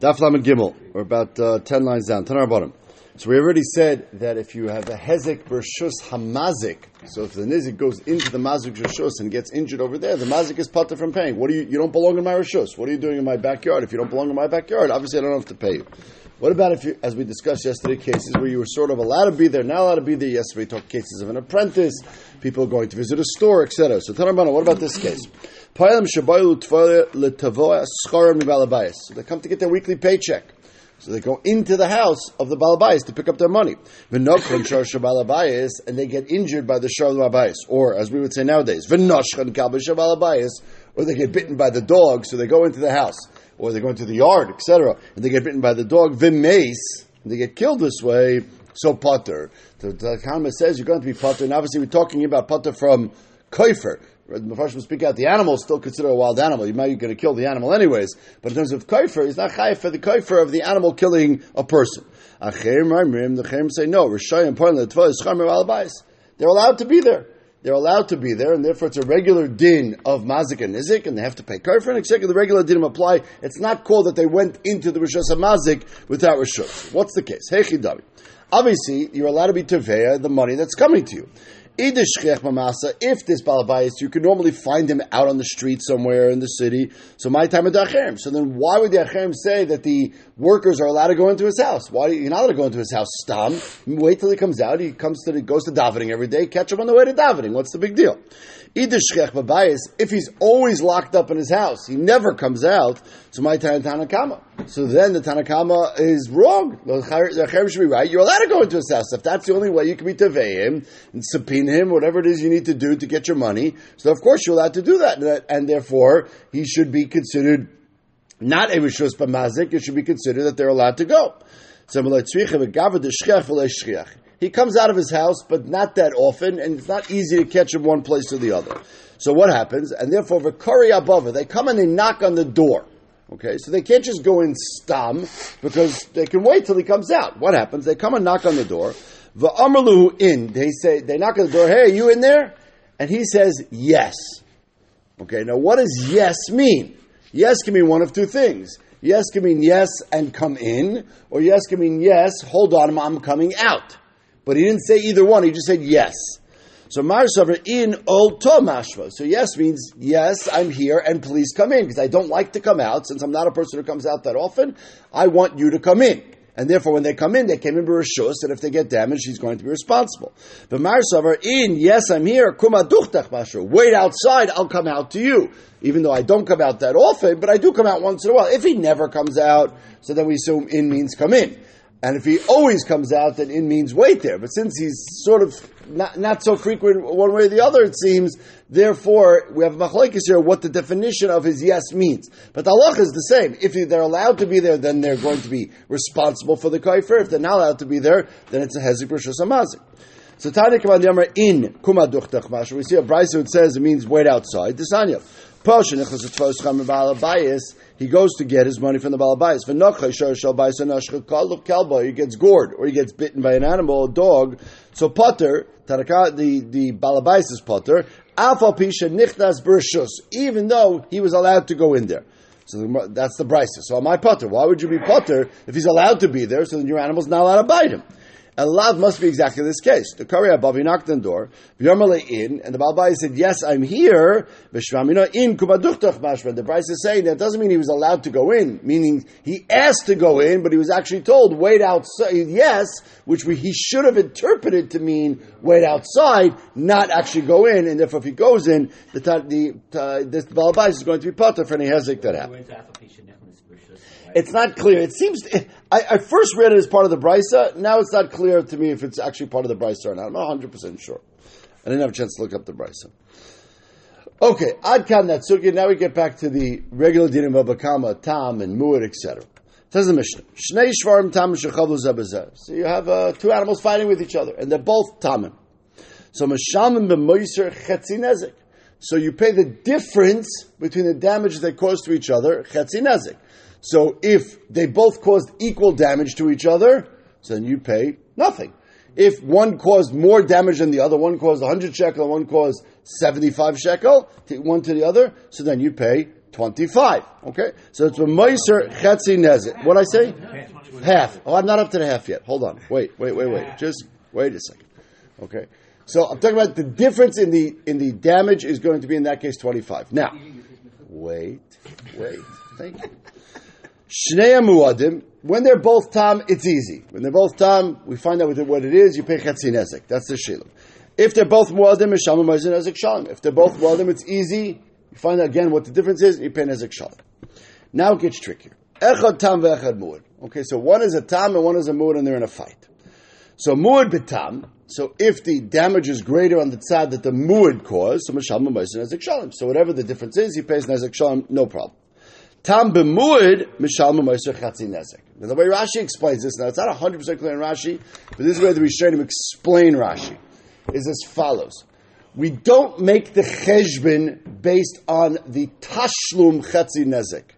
Daf Lamed Gimel. We're about uh, ten lines down. Ten bottom. So we already said that if you have a hezek bershus hamazik, so if the nizik goes into the mazik rishus and gets injured over there, the mazik is putter from paying. What do you? You don't belong in my rishus. What are you doing in my backyard? If you don't belong in my backyard, obviously I don't have to pay you. What about if you, as we discussed yesterday, cases where you were sort of allowed to be there, not allowed to be there? Yesterday we talked cases of an apprentice, people going to visit a store, etc. So Tanarbana, what about this case? So they come to get their weekly paycheck. So they go into the house of the balabais to pick up their money. And they get injured by the shar balabais, or as we would say nowadays, or they get bitten by the dog, so they go into the house, or they go into the yard, etc., and they get bitten by the dog, vimace, they get killed this way, so potter. The, the Kalma says you're going to be potter, and obviously we're talking about potter from Koifer. The Mepharshim speak out, the animal still considered a wild animal. You might be going to kill the animal anyways. But in terms of kaifer, he's not chayef for the kaifer of the animal killing a person. The Chayim say no. They're allowed to be there. They're allowed to be there, and therefore it's a regular din of mazik and nizik, and they have to pay kaifer. And exactly the regular din apply. It's not called that they went into the rishus of mazik without rishus. What's the case? Obviously, you're allowed to be teveya the money that's coming to you. If this balabayas, you can normally find him out on the street somewhere in the city. So my time of the So then, why would the achem say that the workers are allowed to go into his house? Why you're not allowed to go into his house? Stam. Wait till he comes out. He comes to the, goes to davening every day. Catch him on the way to davening. What's the big deal? If he's always locked up in his house, he never comes out. So my Tanakama. So then the Tanakama is wrong. The Chayyim should be right. You're allowed to go into his house. If that's the only way you can be him and subpoena him, whatever it is you need to do to get your money. So of course you're allowed to do that. And therefore he should be considered not a Rishus b'mazik. It should be considered that they're allowed to go. He comes out of his house, but not that often, and it's not easy to catch him one place or the other. So what happens? And therefore, Vikari above they come and they knock on the door. Okay, so they can't just go in stam because they can wait till he comes out. What happens? They come and knock on the door. The Va'amarluhu in. They say they knock on the door. Hey, are you in there? And he says yes. Okay, now what does yes mean? Yes can mean one of two things. Yes can mean yes and come in, or yes can mean yes, hold on, I'm coming out. But he didn't say either one, he just said yes. So Marsavar in Ol Mashva. So yes means yes, I'm here and please come in because I don't like to come out since I'm not a person who comes out that often. I want you to come in. And therefore, when they come in, they came in Bereshus, and if they get damaged, he's going to be responsible. But Marsavar in, yes, I'm here, kuma duchtach mashu. Wait outside, I'll come out to you. Even though I don't come out that often, but I do come out once in a while. If he never comes out, so then we assume in means come in. And if he always comes out, then in means wait there. But since he's sort of not, not so frequent one way or the other, it seems, therefore, we have machlekes here what the definition of his yes means. But the halach is the same. If they're allowed to be there, then they're going to be responsible for the kaifer. If they're not allowed to be there, then it's a hezik amazik. So Tanya Kavan in kumaduch We see a brisa it says it means wait outside. Desanya. He goes to get his money from the balabais. He gets gored or he gets bitten by an animal, a dog. So potter, the the balabais is potter. Alpha pisha nichnas bershus, even though he was allowed to go in there. So that's the brisa. So my potter, why would you be potter if he's allowed to be there? So then your animal's not allowed to bite him. A lot must be exactly this case. The above, he knocked on the door, V'yomale in, and the Balbai said, yes, I'm here, V'shvamina in, kubaduchtach mashma. The price is saying that doesn't mean he was allowed to go in, meaning he asked to go in, but he was actually told, wait outside, yes, which we, he should have interpreted to mean wait outside, not actually go in, and therefore if he goes in, the, the, this Balbai is going to be potter for any hezek that happens. It's not clear. It seems. I, I, first read it as part of the brisa. Now it's not clear to me if it's actually part of the brisa or not. I'm not 100 percent sure. I didn't have a chance to look up the brisa. Okay, ad kan natsuki. Now we get back to the regular dinim of bakama, tam, and muad, etc. Says the Mishnah, Shnei shvarim tam So you have uh, two animals fighting with each other, and they're both tamim. So mashamim b'moiser chetzinezik. So you pay the difference between the damage they cause to each other, chetzinezik. So if they both caused equal damage to each other, so then you pay nothing. If one caused more damage than the other, one caused 100 shekel, one caused 75 shekel, one to the other, so then you pay 25. Okay? So it's a Meiser Chetzi nezit. What I say? Half. Oh, I'm not up to the half yet. Hold on. Wait, wait, wait, wait. Just wait a second. Okay? So I'm talking about the difference in the in the damage is going to be in that case 25. Now, wait, wait. Thank you. Shnei Muadim, when they're both tam, it's easy. When they're both tam, we find out what it is, you pay Chetzi Nezek. That's the Shilim. If they're both Muadim, Misham Nezek Shalom. If they're both Muadim, it's easy, you find out again what the difference is, you pay Nezek Shalom. Now it gets trickier. Echad tam ve'echad muad. Okay, so one is a tam and one is a muad and they're in a fight. So muad betam, so if the damage is greater on the tzad that the muad caused, so mashal ma'aser nezek shalom. So whatever the difference is, he pays nezek shalom, no problem. Tam b'muad, mishal ma'aser chatzi nezek. Now the way Rashi explains this, now it's not 100% clear in Rashi, but this is where the Rishonim explain Rashi, is as follows. We don't make the cheshbin based on the tashlum chatzi nezek.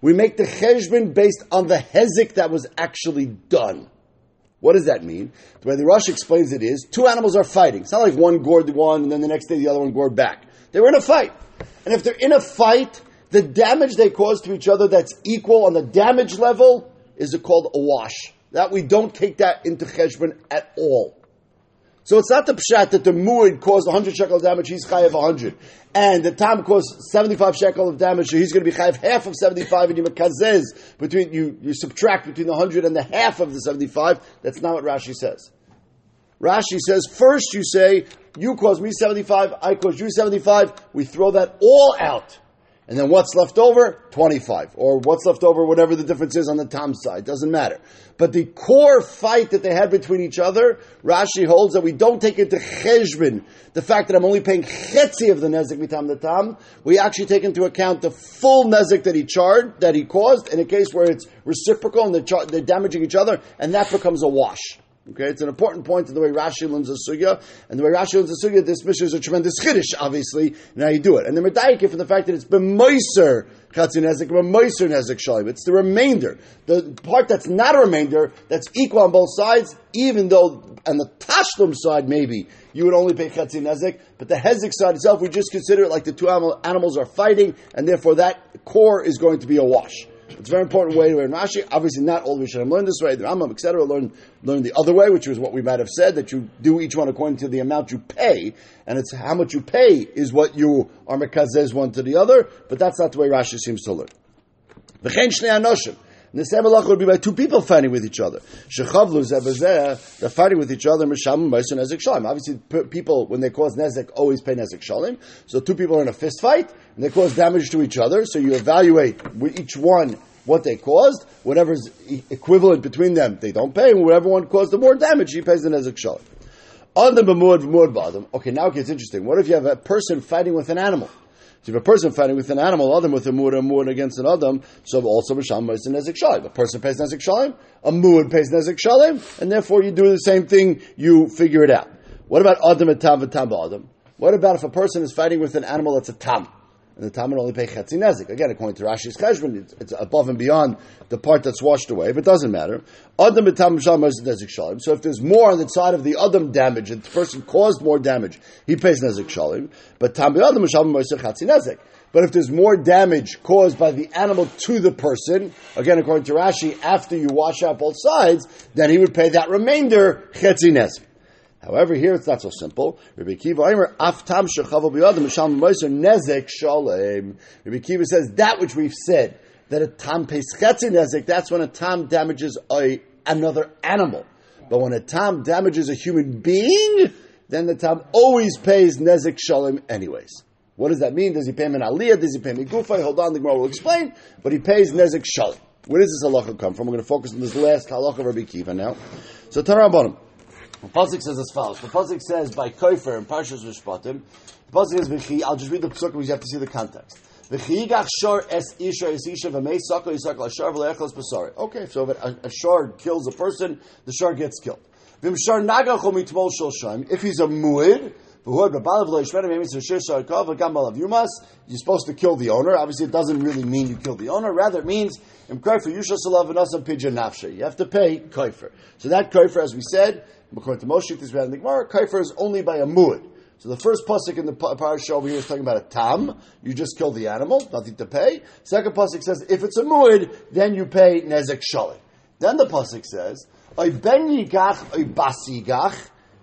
We make the cheshbin based on the hezek that was actually done. What does that mean? The way the Rosh explains it is two animals are fighting. It's not like one gored the one and then the next day the other one gored back. They were in a fight. And if they're in a fight, the damage they cause to each other that's equal on the damage level is called a wash. That we don't take that into cheshbon at all. So it's not the pshat that the muid caused 100 shekel of damage, he's chayav 100. And the tam caused 75 shekel of damage, so he's going to be chayav half of 75, and you makazez between, you, you subtract between the 100 and the half of the 75. That's not what Rashi says. Rashi says, first you say, you caused me 75, I caused you 75, we throw that all out. And then what's left over? 25. Or what's left over, whatever the difference is on the Tom side. Doesn't matter. But the core fight that they had between each other, Rashi holds that we don't take into cheshbin the fact that I'm only paying chetzi of the nezik mitam the tam. We actually take into account the full nezik that he charged, that he caused, in a case where it's reciprocal and they're, char- they're damaging each other, and that becomes a wash. Okay, it's an important point in the way Rashi learns the sugya, and the way Rashi learns the sugya, this mission is a tremendous chiddush, obviously, and how you do it. And the medayik from the fact that it's b'moiser chatzin nezik, b'moiser nezik shalim. It's the remainder, the part that's not a remainder, that's equal on both sides, even though on the tashlum side maybe you would only pay chatzin nezik, but the hezek side itself we just consider it like the two animals are fighting, and therefore that core is going to be a wash. It's a very important way to learn Rashi. Obviously, not all Rishonim learn this way. The Rambam, etc., learn learn the other way, which was what we might have said that you do each one according to the amount you pay, and it's how much you pay is what you are mekazez one to the other. But that's not the way Rashi seems to learn. V'chein shnei anoshim. The same halacha would be by two people fighting with each other. Shechavlu zebazeh, they're fighting with each other, mishamim ma'aser nezek shalim. Obviously, people, when they cause nezek, always pay nezek shalim. So two people are in a fist fight, and they cause damage to each other, so you evaluate with each one what they caused, whatever's equivalent between them, they don't pay, and whatever one caused the more damage, he pays the nezek shalim. On the b'muad v'muad b'adam. Okay, now it gets interesting. What if you have a person fighting with an animal? So if a person fighting with an animal, adam with a muad, a muad against an adam, so also b'sham pays nezek shalim. A person pays nezek shalim, a muad pays nezek shalim, and therefore you do the same thing, you figure it out. What about adam and tam v'tam b'adam? What about if a person is fighting with an animal that's a tam? And the tam would only pay chetzi nezik. Again, according to Rashi's cheshbon, it's, it's, above and beyond the part that's washed away, but it doesn't matter. Adam b'tam nezik shalim. So if there's more on the side of the adam damage, and the person caused more damage, he pays nezik shalim. But tam b'adam b'shalom chetzi nezik. But if there's more damage caused by the animal to the person, again, according to Rashi, after you wash out both sides, then he would pay that remainder chetzi nezik. However, here it's not so simple. Rabbi Kiva Aftam Shechavu Nezek Shalem. Rabbi Kiva says that which we've said that a tam pays chetzi nezek. That's when a tam damages a another animal. But when a tam damages a human being, then the tam always pays nezek shalom anyways. What does that mean? Does he pay him an aliyah? Does he pay him a gufay? Hold on, the Gemara will explain. But he pays nezek shalom. Where does this halacha come from? We're going to focus on this last halacha of Rabbi Kiva now. So Tanarabbanim. The pasuk says as follows. The pasuk says by Kofer and Parshas Mishpatim. The pasuk says v'chi. I'll just read the pasuk because you have to see the context. Okay, so if a, a kills a person, the shor gets killed. If he's a muid, you're supposed to kill the owner. Obviously, it doesn't really mean you kill the owner. Rather, it means you have to pay kaifer. So that kaifer, as we said, according to Moshe, this in the Gemara, kaifer is only by a muad. So the first pasuk in the parasha over here is talking about a tam. You just kill the animal, nothing to pay. Second pasuk says if it's a muid, then you pay nezek shalit. Then the pasuk says, "Oy ben yigach, oy bas yigach,"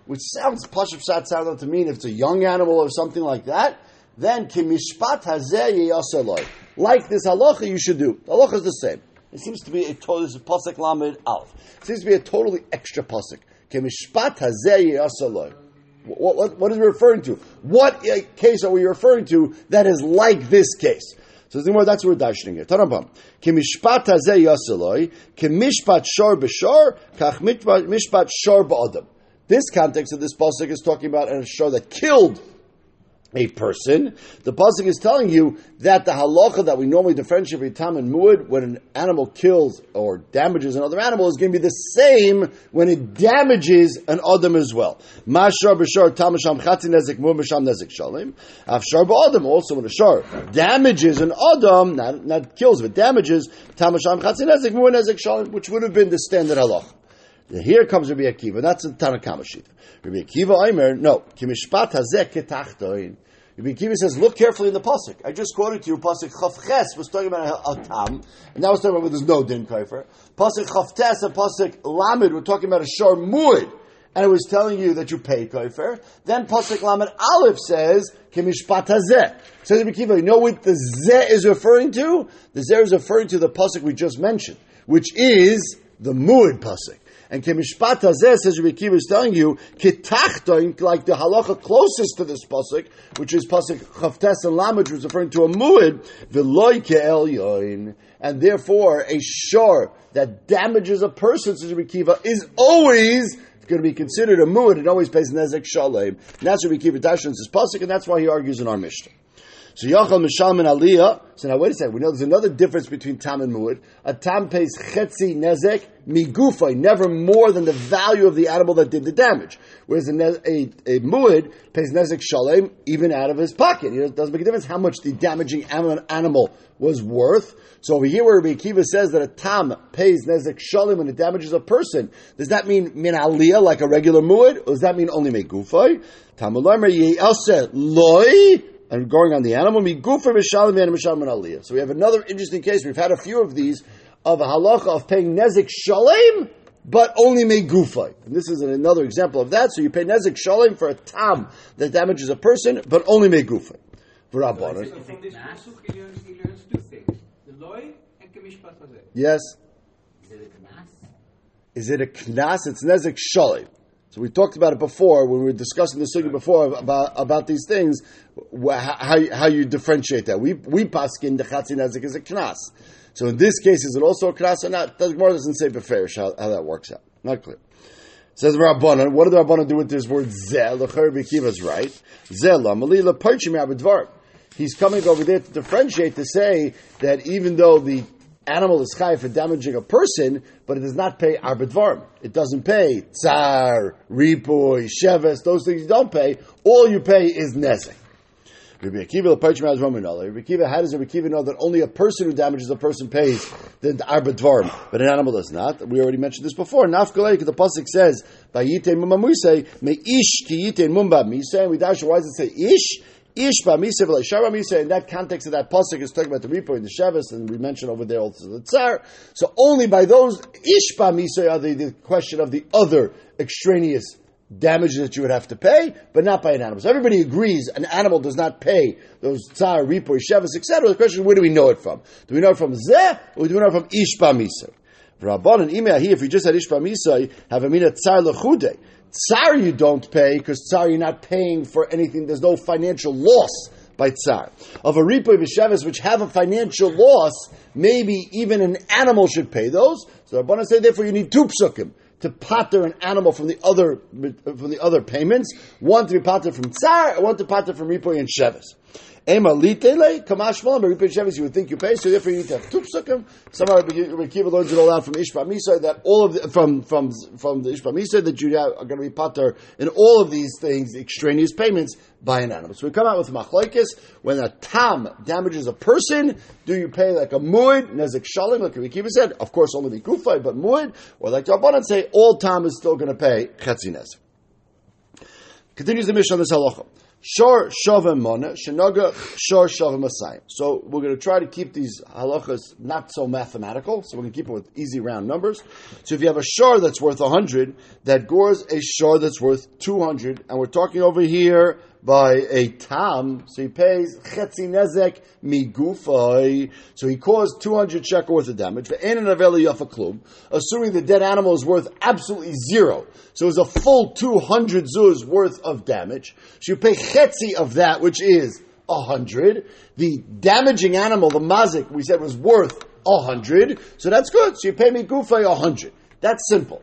which sounds pasuk shot sound to mean if it's a young animal or something like that. Then kimishpat hazeh yasaloi. Like this halacha, you should do. The halacha is the same. It seems to be a total this is pasuk lamed alf. It seems to be a totally extra pasuk. What, what, what is it referring to? What case are we referring to that is like this case? So that's what we're dashing here. Hazeh yasaloi, shor b'shor, kach mishpat shor. This context of this pasuk is talking about a shor that killed a person, the pasuk is telling you that the halacha that we normally differentiate between tam and muad when an animal kills or damages another animal is going to be the same when it damages an adam as well. Mashar b'shar tam sham chatzin nezik muad b'sham nezik shalim. Afshar b'adam also when a shar damages an adam, not, not kills but damages tam sham chatzin nezik muad nezik shalim, which would have been the standard halacha. Here comes Rabbi Akiva. That's the Tanakama sheet. Rabbi Akiva Aimer, no. Rabbi Akiva says, look carefully in the pasuk. I just quoted to you pasuk Chavches was talking about a, tam, and that was talking about there's no din kaifer. Pasuk Chavtes and pasuk Lamed were talking about a shor muid, and it was telling you that you pay kaifer. Then pasuk Lamed Aleph says Kimishpat hazeh. Says Rabbi Akiva, you know what the zeh is referring to? The zeh is referring to the pasuk we just mentioned, which is the muid pasuk. And Kemishpat Hazeh, says Rabbi Kiva is telling you, Kitachtoin, like the halacha closest to this pasuk, which is pasuk Chavtes and Lamed, which was referring to a muid, Veloy Ke'el Yoin. And therefore, a shor that damages a person, says Rabbi is always going to be considered a muid. It always pays nezek shalem. And that's Rabbi Kiva Dashan says pasuk, and that's why he argues in our Mishnah. So Yachal Mishal and Aliyah. So now wait a second. We know there's another difference between Tam and Muad. A Tam pays Chetzi Nezek Migufay, never more than the value of the animal that did the damage. Whereas a, a, a Muad pays Nezek Shalem even out of his pocket. it doesn't make a difference how much the damaging animal was worth. So over here where Rabbi Akiva says that a Tam pays Nezek Shalem when it damages a person, does that mean Min Aliyah like a regular Muad? Or does that mean only Megufay? Tam Loy and going on the animal, migufa mishalim and mishalim aliyah. So we have another interesting case. We've had a few of these of a halacha of paying nezik shalim, but only megufa. And this is another example of that. So you pay nezik shalim for a tam that damages a person, but only megufa. Yes. Is it a knas? It's nezik shalim. So we talked about it before when we were discussing the sugi before about about these things, how, how you differentiate that. We we paskin the chatzin nezik is a knas. So in this case, is it also a knas or not? The Gemara doesn't say beferish how, how that works out. Not clear. Says Rabbanan, what did the Rabbanan do with this word zeh? L'cher is right. Zeh la malila parchim He's coming over there to differentiate to say that even though the animal is high for damaging a person, but it does not pay arbitvarm. It doesn't pay tsar, ripoy, sheves, those things you don't pay. All you pay is nezek. Rabbi Akiva, how does Rabbi Akiva know that only a person who damages a person pays the arbitvarm, but an animal does not? We already mentioned this before. Nafkalei, the pasuk says, "Vayite mumamuise me ish ki yite mumba mise." We dash. Why does it say ish? Ish b'misa v'leishar b'misa. In that context of that pasuk is talking about the ripoy and the shavis, and we mentioned over there also the tsar. So only by those ish b'misa are the, the question of the other extraneous damages that you would have to pay, but not by an animal. So everybody agrees an animal does not pay those tsar, ripoy, shavis, etc. The question is, where do we know it from? Do we know it from zeh, or do we know it from ish b'misa? Rabban and Imeh if we just had ish b'misa, have a mina tsar lechude. Tsar you don't pay because tsar you're not paying for anything. There's no financial loss by tsar. Of a ripoy v'sheves which have a financial loss, maybe even an animal should pay those. So Rabbanan say therefore you need two psukim to pater an animal from the other from the other payments. One to be pater from tsar, one to pater from ripoy and sheves. Ema. You would think you pay, so therefore you need to have two psukim. Somehow Rabbi Kiva learns it all out from Ishba Misa that all of the, from from from the Ishba Misa that you are going to be pater in all of these things, extraneous payments by an animal. So we come out with machlekes when a tam damages a person. Do you pay like a muid nezik shalim like Rabbi Kiva said? Of course, only the kufay, but muid, or like Rabbanan say, all tam is still going to pay chetzinez. Continues the mission on this halacha. Shor Shavim Mona, Shenoga Shor Shavim. So we're going to try to keep these halachas not so mathematical, so we're going to keep it with easy round numbers. So if you have a shor that's worth 100, that gores a shor that's worth 200, and we're talking over here by a tam, so he pays chetzi nezek migufay, so he caused 200 shekel worth of damage, for Ananaveli Yafa Klum, assuming the dead animal is worth absolutely zero. So it's a full 200 zuz worth of damage. So you pay chetzi of that, which is a hundred. The damaging animal, the mazik, we said was worth a hundred. So that's good. So you pay a hundred. That's simple.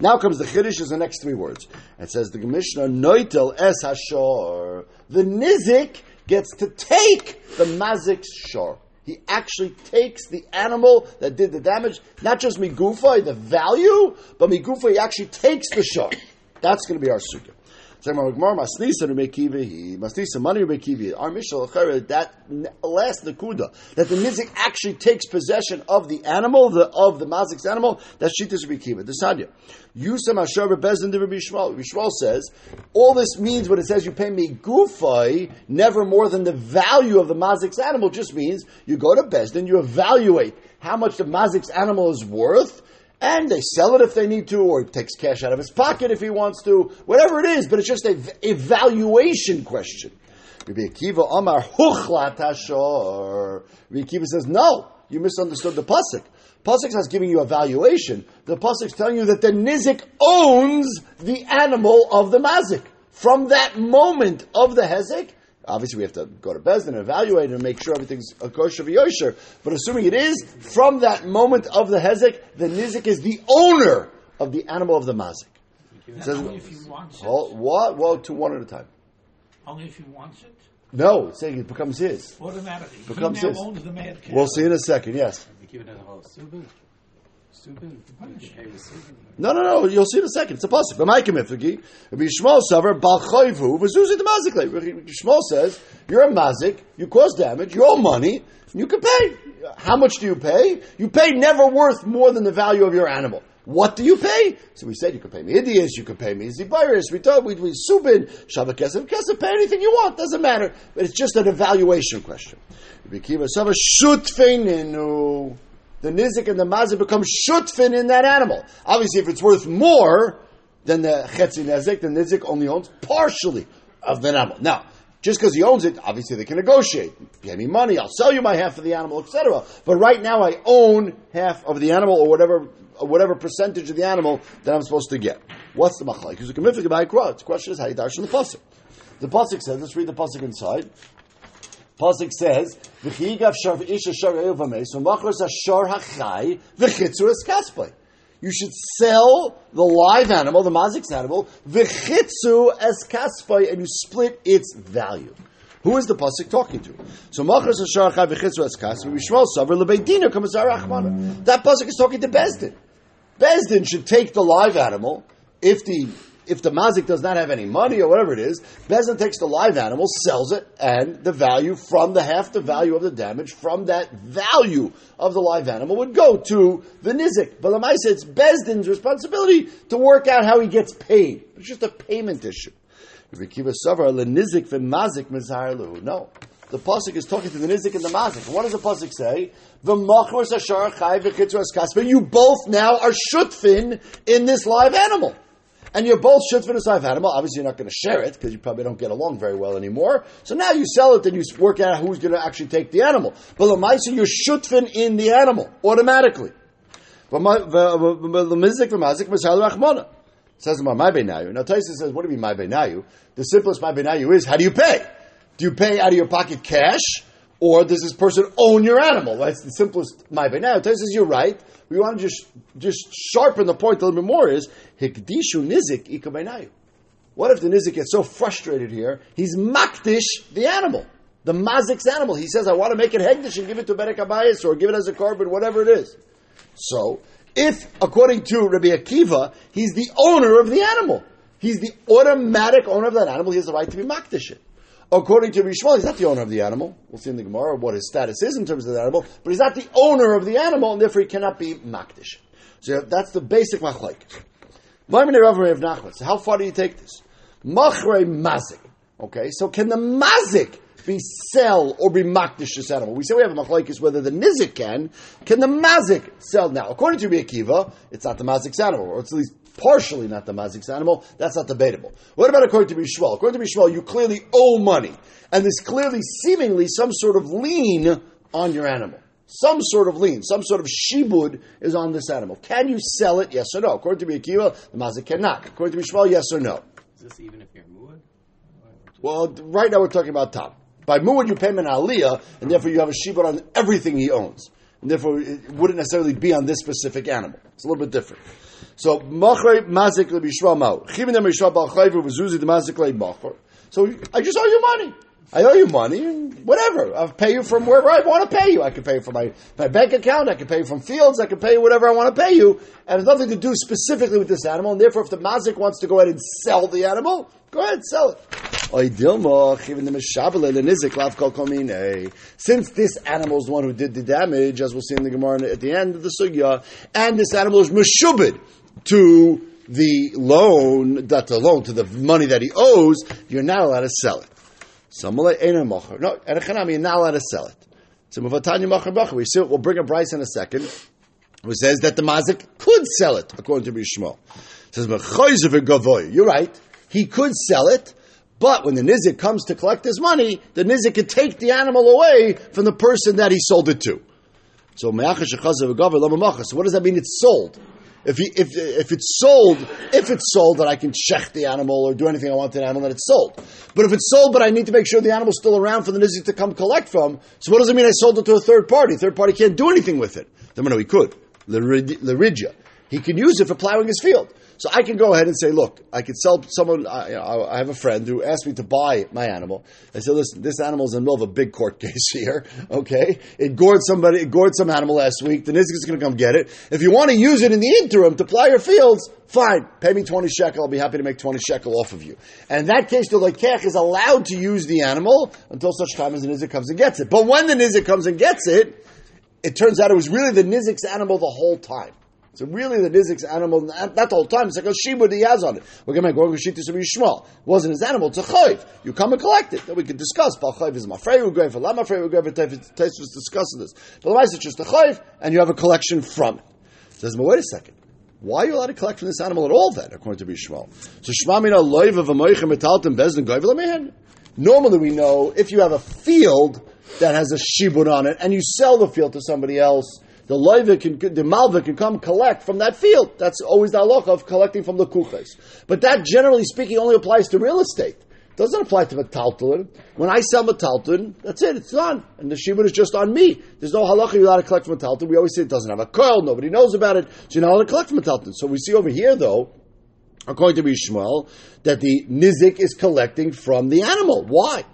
Now comes the Chiddush is the next three words. It says the Mishnah Noitel es hashor. The Nizik gets to take the Mazik's shor. He actually takes the animal that did the damage, not just Migufa, the value, but Migufa, he actually takes the shor. That's going to be our sukkah. Our Mishnah, that last nakuda, that the nizik actually takes possession of the animal, the, of the mazik's animal, that's shitas Rabbi Kiva. The sadya. Yusam Asher Bezin Rabbi Yishmael. Says, all this means when it says you pay me gufay, never more than the value of the mazik's animal, just means you go to Bezdin, you evaluate how much the mazik's animal is worth, and they sell it if they need to, or he takes cash out of his pocket if he wants to, whatever it is, but it's just a evaluation question. Rabbi Akiva Omar Huchlat Hashor. Rabbi Akiva says, no, you misunderstood the pasuk. Pasuk is giving you a valuation. The pasuk is telling you that the nizik owns the animal of the mazik. From that moment of the hezek, Obviously, we have to go to Bezdin and evaluate and make sure everything's a kosher v'yosher. But assuming it is, from that moment of the hezek, the nizik is the owner of the animal of the mazik. Says, only if he wants it. Oh, what? Well, to one at a time. Only if he wants it. No, it's saying it becomes his. Automatically. Becomes he now his. owns the mad cow. We'll see in a second. Yes. No, no, no. You'll see in a second. It's a pasuk. B'maikamifagi. Rabbi Yishmael saver bal chayvu v'zuzi the mazik. Shmuel says you're a mazik. You cause damage. You owe money. You can pay. How much do you pay? You pay never worth more than the value of your animal. What do you pay? So we said you could pay me Idias, you could pay me Zibiris, we told we we subin, Shabbat Kesef, Kesef, pay anything you want, doesn't matter. But it's just an evaluation question. Shutfeininu the nizik and the mazik become shutfin in that animal. Obviously, if it's worth more than the chetzi nizik, the nizik only owns partially of the animal. Now, just because he owns it, obviously they can negotiate. Pay me money, I'll sell you my half of the animal, etc. But right now, I own half of the animal or whatever or whatever percentage of the animal that I'm supposed to get. What's the machlek? Because the question is how you darshan the pasuk. The pasuk says, let's read the pasuk inside. Pasuk says, "V'chigav shar v'isha shar evames v'machros ashar hachai v'chitzu es kasplay." You should sell the live animal, the mazik's animal, v'chitzu es kasplay, and you split its value. Who is the pasuk talking to? So machros ashar hachai v'chitzu es kasplay. V'shmuel saver lebeidina kamazar achmana. That pasuk is talking to Bezdin. Bezdin should take the live animal if the if the mazik does not have any money or whatever it is, Bezin takes the live animal, sells it, and the value from the half the value of the damage from that value of the live animal would go to the nizik. But Lamaisa, it's Bezdin's responsibility to work out how he gets paid. It's just a payment issue. No. The pasuk is talking to the nizik and the mazik. What does the pasuk say? The machros ashar chai You both now are shutfin in this live animal and you're both shutfin a saif animal. Obviously, you're not going to share it because you probably don't get along very well anymore. So now you sell it and you work out who's going to actually take the animal. But the lemaisa, you're shutfin in the animal automatically. Says my benayu. Now Tyson says, what do you mean my benayu? The simplest my benayu is, how do you pay? Do you pay out of your pocket cash? Or does this person own your animal? That's the simplest my Now Tyson says, you're right we want to just just sharpen the point a little bit more is hikdishu nizik ikabaynayu. What if the nizik gets so frustrated here, he's makdish the animal, the mazik's animal. He says, I want to make it hegdish and give it to Bedek HaBayis or give it as a korban, whatever it is. So, if, according to Rabbi Akiva, he's the owner of the animal, he's the automatic owner of that animal, he has the right to be makdish it. According to Rishmal, he's not the owner of the animal. We'll see in the Gemara what his status is in terms of the animal, but he's not the owner of the animal, and therefore he cannot be makdish. So that's the basic machlaik. So how far do you take this? Machre mazik. Okay, so can the mazik be sell or be makdish this animal? We say we have a machlekes whether the nizik can. Can the mazik sell now? According to Rabbi Akiva, it's not the mazik's animal, or it's at least partially not the mazik's animal. That's not debatable. What about according to Bishwal? According to Bishwal, you clearly owe money, and there's clearly, seemingly, some sort of lien on your animal. Some sort of lien, some sort of shibud is on this animal. Can you sell it? Yes or no? According to Akiva, the mazik cannot. According to Bishwal, yes or no? Is this even if you're muad? Well, right now we're talking about top. By muad, you pay him an aliyah, and therefore you have a shibud on everything he owns. And therefore, it wouldn't necessarily be on this specific animal. It's a little bit different. So, mazik So, I just owe you money. I owe you money, whatever. I'll pay you from wherever I want to pay you. I can pay you from my, my bank account, I can pay you from fields, I can pay you whatever I want to pay you. And it's nothing to do specifically with this animal, and therefore if the mazik wants to go ahead and sell the animal, go ahead, and sell it. Since this animal is the one who did the damage, as we'll see in the Gemara at the end of the sugya, and this animal is meshubid to the loan, that the loan, to the money that he owes, you're not allowed to sell it. No, you're not allowed to sell it. So. We see, we'll bring a Bryce in a second, who says that the Mazik could sell it, according to Bishmo. says, Gavoy. You're right. He could sell it, but when the Nizik comes to collect his money, the Nizik could take the animal away from the person that he sold it to. So, so what does that mean? It's sold. If, he, if, if it's sold, if it's sold that I can check the animal or do anything I want to the animal, then it's sold. But if it's sold, but I need to make sure the animal's still around for the nizik to come collect from, so what does it mean I sold it to a third party? Third party can't do anything with it. Then no, he could. Leridia. He can use it for plowing his field. So I can go ahead and say, look, I could sell someone. I, I, have a friend who asked me to buy my animal. I said, listen, this animal's in the middle of a big court case here. Okay, it gored somebody, it gored some animal last week. The nizik is going to come get it. If you want to use it in the interim to plow your fields, fine. Pay me twenty shekel. I'll be happy to make twenty shekel off of you. And in that case, the lekech is allowed to use the animal until such time as the nizik comes and gets it. But when the nizik comes and gets it, it turns out it was really the nizik's animal the whole time. So really, the nizik's animal, the whole time. It's like oh, a shibud he has on it. We're going to make one shita to. It wasn't his animal. It's a chayv. You come and collect it. Then we can discuss. Bal chayv is going for lam going for taste was discussing this. But otherwise, it's just a chayv, and you have a collection from it. Says, but wait a second. Why are you allowed to collect from this animal at all then, according to Bishmuel? So Shmamina loiv of a moichem metaltim bezdin goyvel Normally we know if you have a field that has a shibud on it and you sell the field to somebody else, the loiva can, the malva can come collect from that field. That's always the halacha of collecting from the kuches. But that, generally speaking, only applies to real estate. It doesn't apply to metaltalin. When I sell metaltalin, that's it. It's done, and the shibud is just on me. There's no halacha you're allowed to collect from metaltalin. We always say it doesn't have a coil. Nobody knows about it, so you're not allowed to collect from metaltalin. So we see over here, though, according to Bishmuel, that the nizik is collecting from the animal. Why?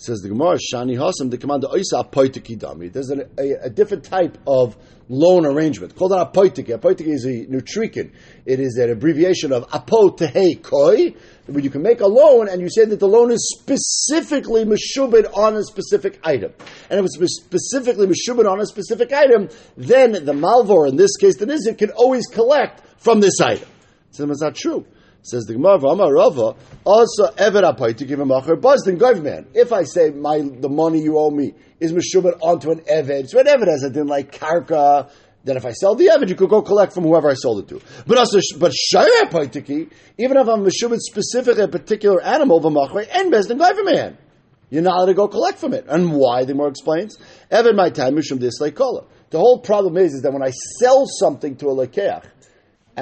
Says the Gemara, Shani Hasam, the commander Oisa Poitikidami. There's a, a, a, different type of loan arrangement called an apoitike. Apoitike is a nutrican. It is an abbreviation of apotehe koi, where you can make a loan and you say that the loan is specifically meshubed on a specific item. And if it's specifically meshubed on a specific item, then the malvor, in this case the nizik, can always collect from this item. So that's not true. Says the Gemara, Amar Rava, also Ever to give him Acher Buzdin man. If I say my the money you owe me is Meshubet onto an Eved, so an Eved has a din like Karka, then if I sell the Eved, you could go collect from whoever I sold it to. But also, but Shaya Paitiki, even if I'm Meshubet specifically a particular animal, V'machre, and Bezdin man. You're not allowed to go collect from it. And why, the more explains? Evan my time, Mishum this like The whole problem is, is that when I sell something to a Lekeach,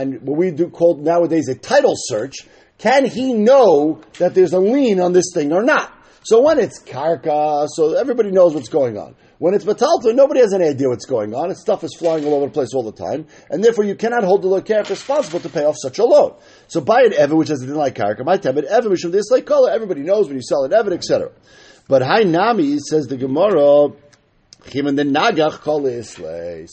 and what we do called nowadays a title search, can he know that there's a lien on this thing or not? So when it's karka, so everybody knows what's going on. When it's metalta, nobody has any idea what's going on. Its stuff is flying all over the place all the time, and therefore you cannot hold the lokair responsible to pay off such a loan. So buy an evan, which has a din like karka, my tabit evan, which this like color. Everybody knows when you sell an evan, etc. But hi nami says the Gemara. So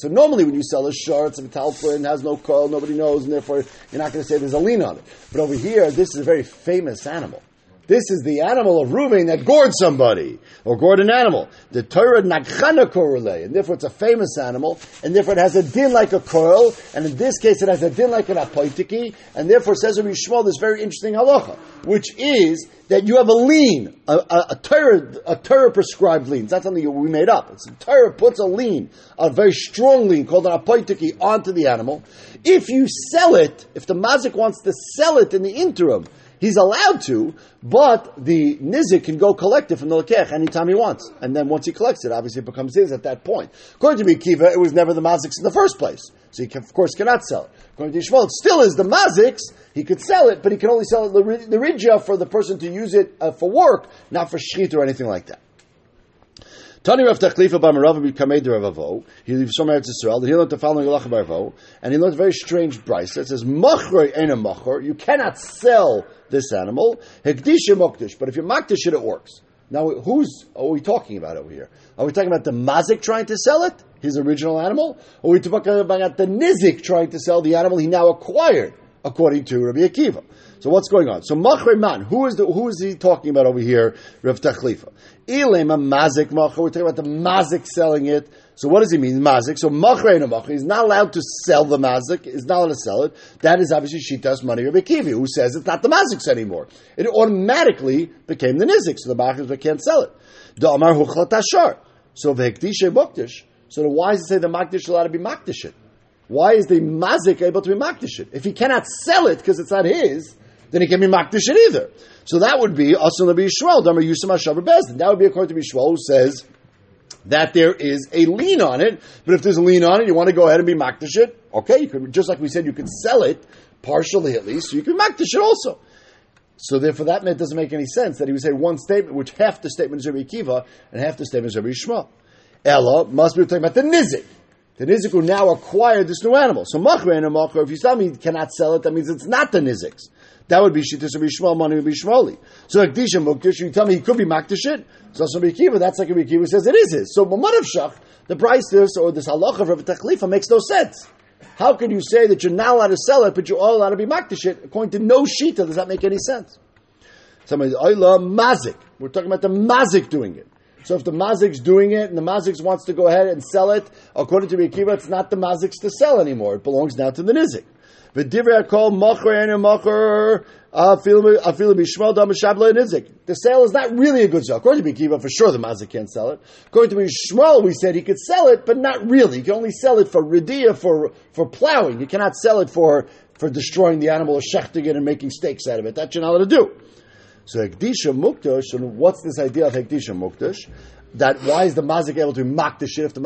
normally when you sell a shirt, it's a talpin, has no coil, nobody knows, and therefore you're not going to say there's a lien on it. But over here, this is a very famous animal. This is the animal of Reuven that gored somebody, or gored an animal. The Torah Nagchana Korule, and therefore it's a famous animal, and therefore it has a din like a coil, and in this case it has a din like an apoitiki, and therefore says Rabbi Yishmael this very interesting halacha, which is that you have a lien, a, a, a Torah, a Torah prescribed lien. It's not something we made up. It's a Torah puts a lien, a very strong lien called an apoitiki onto the animal. If you sell it, if the mazik wants to sell it in the interim, He's allowed to, but the nizik can go collect it from the lekech anytime he wants. And then once he collects it, obviously it becomes his at that point. According to Kiva, it was never the mazik's in the first place. So he, can, of course, cannot sell it. According to Yishmael, it still is the mazik's. He could sell it, but he can only sell it the, the for the person to use it uh, for work, not for shchit or anything like that. Tani Rav Tachlifa by Merav Kamei de Ravavo. He leaves some Eretz Yisrael. He learned the following halacha by and he learned a very strange brisa. It says Machrei ain't a machor. You cannot sell this animal. Hekdisha mokdish. But if you're makdish it, it works. Now, who's are we talking about over here? Are we talking about the mazik trying to sell it, his original animal, or are we talking about the nizik trying to sell the animal he now acquired, according to Rabbi Akiva? So what's going on? So Machre Man, who is the, who is he talking about over here? Rav Tachlifa. Ilema Mazik Machre. We're talking about the Mazik selling it. So what does he mean, Mazik? So Machre and Machre. He's not allowed to sell the Mazik. He's not allowed to sell it. That is obviously Shitas Money Rabbi Kivi, who says it's not the Mazik's anymore. It automatically became the Nizik, so the Machre can't sell it. Da'amar Huchlat Ashar. So Vehekdishe Mokdish. So then why does it say the Makdish is allowed to be Makdish it? Why is the Mazik able to be Makdish it? If he cannot sell it because it's not his, then he can be makdish it either. So that would be Asan Labi Yishmael, Damar Yusam Hashavar Bezdin. That would be according to Yishmael, who says that there is a lien on it, but if there's a lien on it, you want to go ahead and be makdish it, okay, you could, just like we said, you could sell it, partially at least, so you can makdish it also. So therefore, that it doesn't make any sense that he would say one statement, which half the statement is Rabbi Kiva and half the statement is Rabbi Yishmael. Ella must be talking about the nizik. The nizik who now acquired this new animal. So machre and machre, if you tell me he cannot sell it, that means it's not the nizik's. That would be Shittas Rabbi Yishmael, money would be Shmueli. So Akdisha Mukdish, you tell me he could be Makdish it. So Rabbi Kiva, that's like Rabbi Kiva says it is his. So Mamad of Shach, the price this or this halacha of Rabbi Techlifa makes no sense. How can you say that you're not allowed to sell it, but you're all allowed to be Makdish it? According to no Shita, does that make any sense? Somebody, Oila Mazik. We're talking about the Mazik doing it. So if the Mazik's doing it and the Mazik wants to go ahead and sell it, according to Rabbi Kiva, it's not the Mazik's to sell anymore. It belongs now to the Nizik. The sale is not really a good sale. According to Bikiva, for sure the mazik can't sell it. According to Bishmal, we said he could sell it, but not really. He can only sell it for ridia, for for plowing. You cannot sell it for for destroying the animal or shechting it and making steaks out of it. That you're not allowed to do. So Hekdisha Mukdash, and what's this idea of Hekdisha Mukdash? That why is the mazik able to mock the shit? If the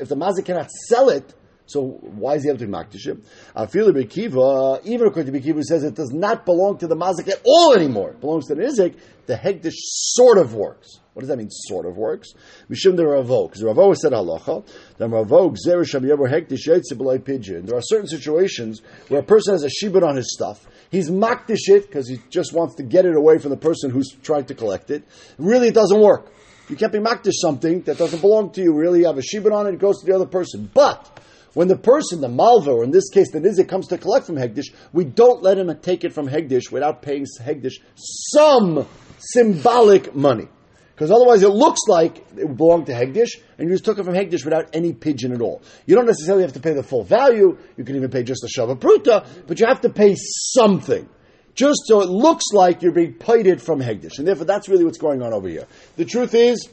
if the mazik cannot sell it, so why is he able to be makdishim? Afil Bekiva, even according to Bekiva, says it does not belong to the mazik at all anymore. It belongs to the nizik. The hegdish sort of works. What does that mean? Sort of works. Mishim the Ravo, because Ravo said halacha. The Ravo yitzibulay pigeon. There are certain situations where a person has a shibud on his stuff. He's makdish it because he just wants to get it away from the person who's trying to collect it. Really, it doesn't work. You can't be makdish something that doesn't belong to you. Really, you have a shibud on it, it goes to the other person. But when the person, the malva, or in this case the nizik, comes to collect from Hegdish, we don't let him take it from Hegdish without paying Hegdish some symbolic money. Because otherwise it looks like it belonged to Hegdish, and you just took it from Hegdish without any pigeon at all. You don't necessarily have to pay the full value, you can even pay just a Shava Pruta, but you have to pay something. Just so it looks like you're being paid from Hegdish. And therefore that's really what's going on over here. The truth is,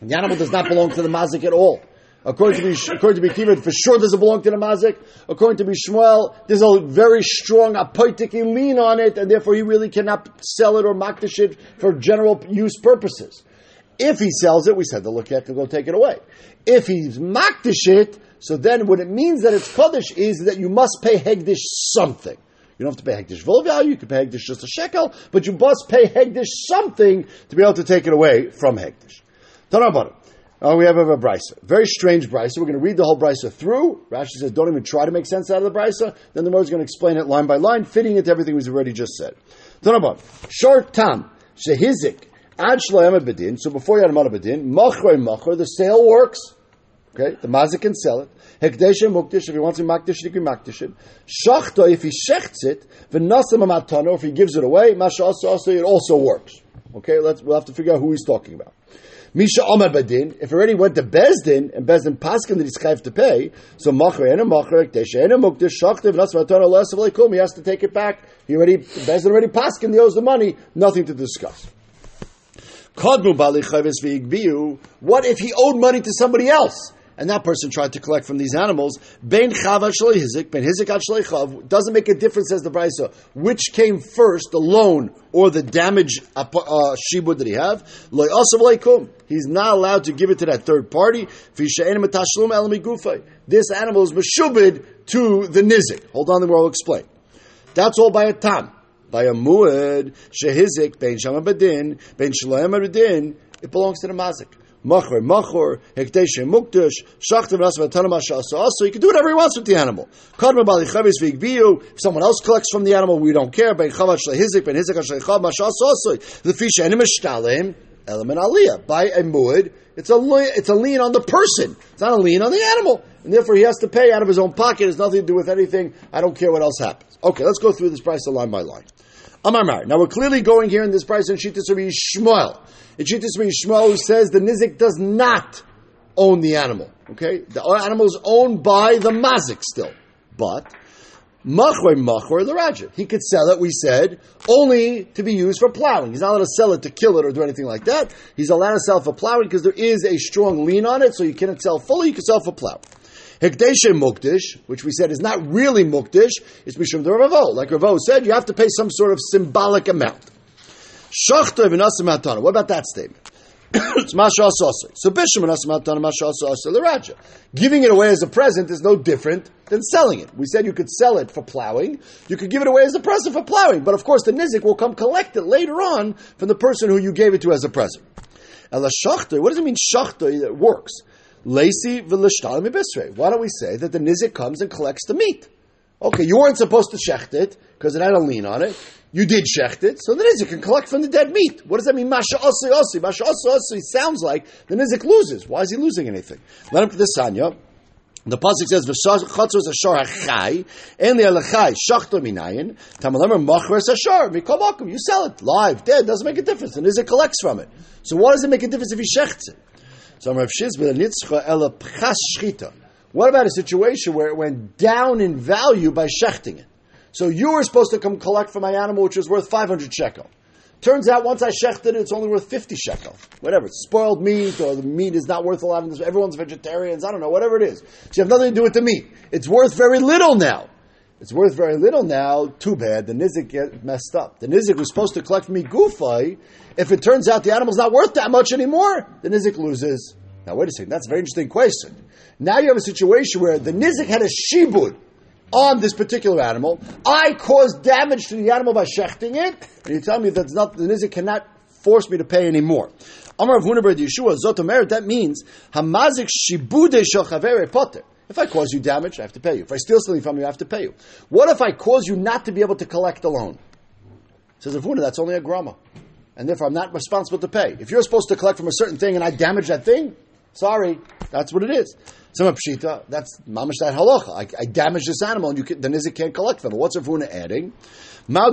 the animal does not belong to the Mazik at all. According to Bish, according to Bikiva, for sure doesn't belong to the mazik. According to Bishmuel, there's a very strong apoitiki lean on it, and therefore he really cannot sell it or makdish it for general use purposes. If he sells it, we said the lekech can go take it away. If he's makdish it, so then what it means that it's kaddish is that you must pay hegdish something. You don't have to pay hegdish full value. You can pay hegdish just a shekel, but you must pay hegdish something to be able to take it away from hegdish. Tanabara. Oh, we have a, brisa. Very strange brisa. We're going to read the whole brisa through. Rashi says, don't even try to make sense out of the brisa. Then the is going to explain it line by line, fitting it to everything we've already just said. Tanabon. Short tam. Shehizik. Ad bedin. So before you had a bedin, machre machre, the sale works. Okay, the mazik can sell it. Hekdesha mukdish, if he wants to makdish, he can makdish it. Shachta, if he shechts it, v'nasam amatano, if he gives it away, masha also, it also works. Okay, let's, we'll have to figure out who he's talking about. Misha Omer Badin, if already went to Bezdin, and Bezdin Paskin that he's chayv to pay, so Machar and a Machar, Hekdesha and a v'nasam amatano, less of leikum, he has to take it back. He already, Bezdin already Paskin, he owes the money, nothing to discuss. What if he owed money to somebody else? And that person tried to collect from these animals. Hizik, ben hizik chav. Doesn't make a difference, says the brisa. Which came first, the loan or the damage uh, shibud that he have? He's not allowed to give it to that third party. This animal is meshubid to the nizik. Hold on, then we'll explain. That's all by a tam by a muad shehizik ben shama bedin ben bedin, it belongs to the mazik. Machor, machor, hekdesh, mukdash, shachtav, rasa, vatana, also. He can do whatever he wants with the animal. Kadma bali chavis v'igbiyu. If someone else collects from the animal, we don't care. Ben chavat shlehizik, ben hizik shlechav, mashas also. The fish enim shtalim, element aliyah. By a muad, it's a it's a lien on the person. It's not a lien on the animal, and therefore he has to pay out of his own pocket. It has nothing to do with anything. I don't care what else happens. Okay, let's go through this price line by line. Amar Now we're clearly going here in this price in Shittas Rabbi Yishmael. In Shittas Rabbi Yishmael, who says the nizik does not own the animal. Okay, the animal is owned by the mazik still, but machwer machwer the raja. He could sell it. We said only to be used for plowing. He's not allowed to sell it to kill it or do anything like that. He's allowed to sell for plowing because there is a strong lean on it, so you cannot sell fully. You can sell for plowing. Hekdeshe mukdish, which we said is not really mukdish, is mishum the Ravo. Like Ravo said, you have to pay some sort of symbolic amount. Shachta v'nasim What about that statement? it's masha So bishum v'nasim hatana masha the Raja. Giving it away as a present is no different than selling it. We said you could sell it for plowing. You could give it away as a present for plowing. But of course, the nizik will come collect it later on from the person who you gave it to as a present. Ela shachta. What does it mean shachta works? Ibisrei. Why don't we say that the nizik comes and collects the meat? Okay, you weren't supposed to shecht it because it had a lien on it. You did shecht it, so the nizik can collect from the dead meat. What does that mean? Masha osi osi. Masha osi osi sounds like the nizik loses. Why is he losing anything? Let him put the sanya. The pasuk says v'chatzos ashar hachai and the shachto minayin tamalemer machres ashar mikomakum. You sell it live, dead doesn't make a difference. The nizik collects from it. So why does it make a difference if he shechts it? So Rav nitzcha ela pchas shchita. What about a situation where it went down in value by shechting it? So you were supposed to come collect for my animal, which was worth 500 shekel. Turns out once I shechted it, it's only worth 50 shekel. Whatever. It's spoiled meat, or the meat is not worth a lot. Everyone's vegetarians. I don't know. Whatever it is. So you have nothing to do with the meat. It's worth very little now. It's worth very little now. Too bad. The nizik get messed up. The nizik was supposed to collect me gufay. If it turns out the animal's not worth that much anymore, the nizik loses. Now wait a second. That's a very interesting question. Now you have a situation where the nizik had a shibud on this particular animal. I caused damage to the animal by shechting it, and you tell me that the nizik cannot force me to pay anymore. Amar of Hunaber Yeshua Zotomer. That means hamazik shibude shochavere potter. If I cause you damage, I have to pay you. If I steal something from you, I have to pay you. What if I cause you not to be able to collect the loan? Says Avuna, that's only a grama. And therefore, I'm not responsible to pay. If you're supposed to collect from a certain thing and I damage that thing, sorry, that's what it is. Some pshita, that's mamash that halacha. I, I damage this animal and you can, the nizik can't collect from it. What's Avuna adding? I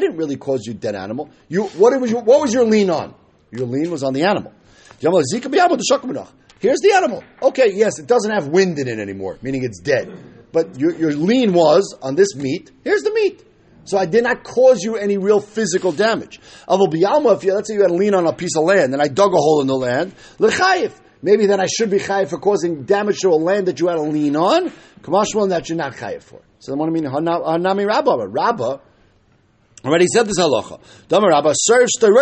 didn't really cause you dead animal. You, what, was your, what was your lien on? Your lean was on the animal. Here's the animal. Okay, yes, it doesn't have wind in it anymore, meaning it's dead. But your, your lien was on this meat. Here's the meat. So I did not cause you any real physical damage. Avol if you, let's say you had a lien on a piece of land and I dug a hole in the land. Maybe then I should be chayiv for causing damage to a land that you had a lien on. Kamashmal, that you're not chayiv for. So what I mean, hanami rabba, rabba. Already said this halacha. Dama rabba serves the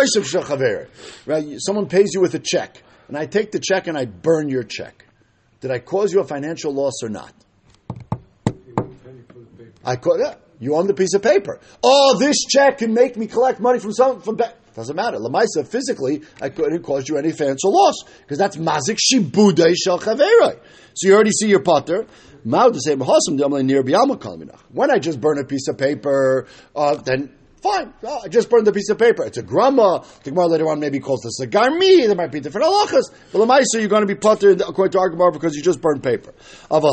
of Right? Someone pays you with a check and I take the check and I burn your check. Did I cause you a financial loss or not? I caught yeah, you own the piece of paper. Oh, this check can make me collect money from some from back. Doesn't matter. Lamaisa, physically, I couldn't cause you any financial loss because that's mazik shibudei shel chaveroi. So you already see your potter. When I just burn a piece of paper, uh, then Fine. Oh, I just burned a piece of paper. It's a grama. The Gemara later on maybe calls this a garmi. There might be different halachas. But Lamaisa, you're going to be putter according to our because you just burned paper. If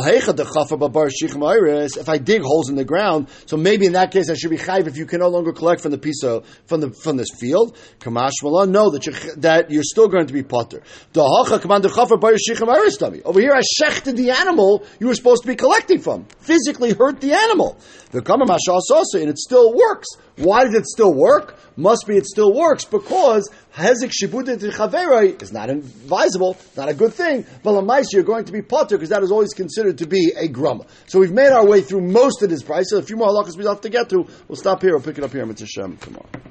I dig holes in the ground, so maybe in that case I should be chayv if you can no longer collect from the piece of, from the from this field. Kamash no, that you're, that you're still going to be putter. Over here, I shechted the animal you were supposed to be collecting from. Physically hurt the animal. The and it still works. Why does it still work? Must be it still works because hezik shibudit chaveroi is not advisable, not a good thing. But you're going to be potter because that is always considered to be a grumma. So we've made our way through most of this price. So a few more halachas we have to get to. We'll stop here. We'll pick it up here. Mitzvah tomorrow.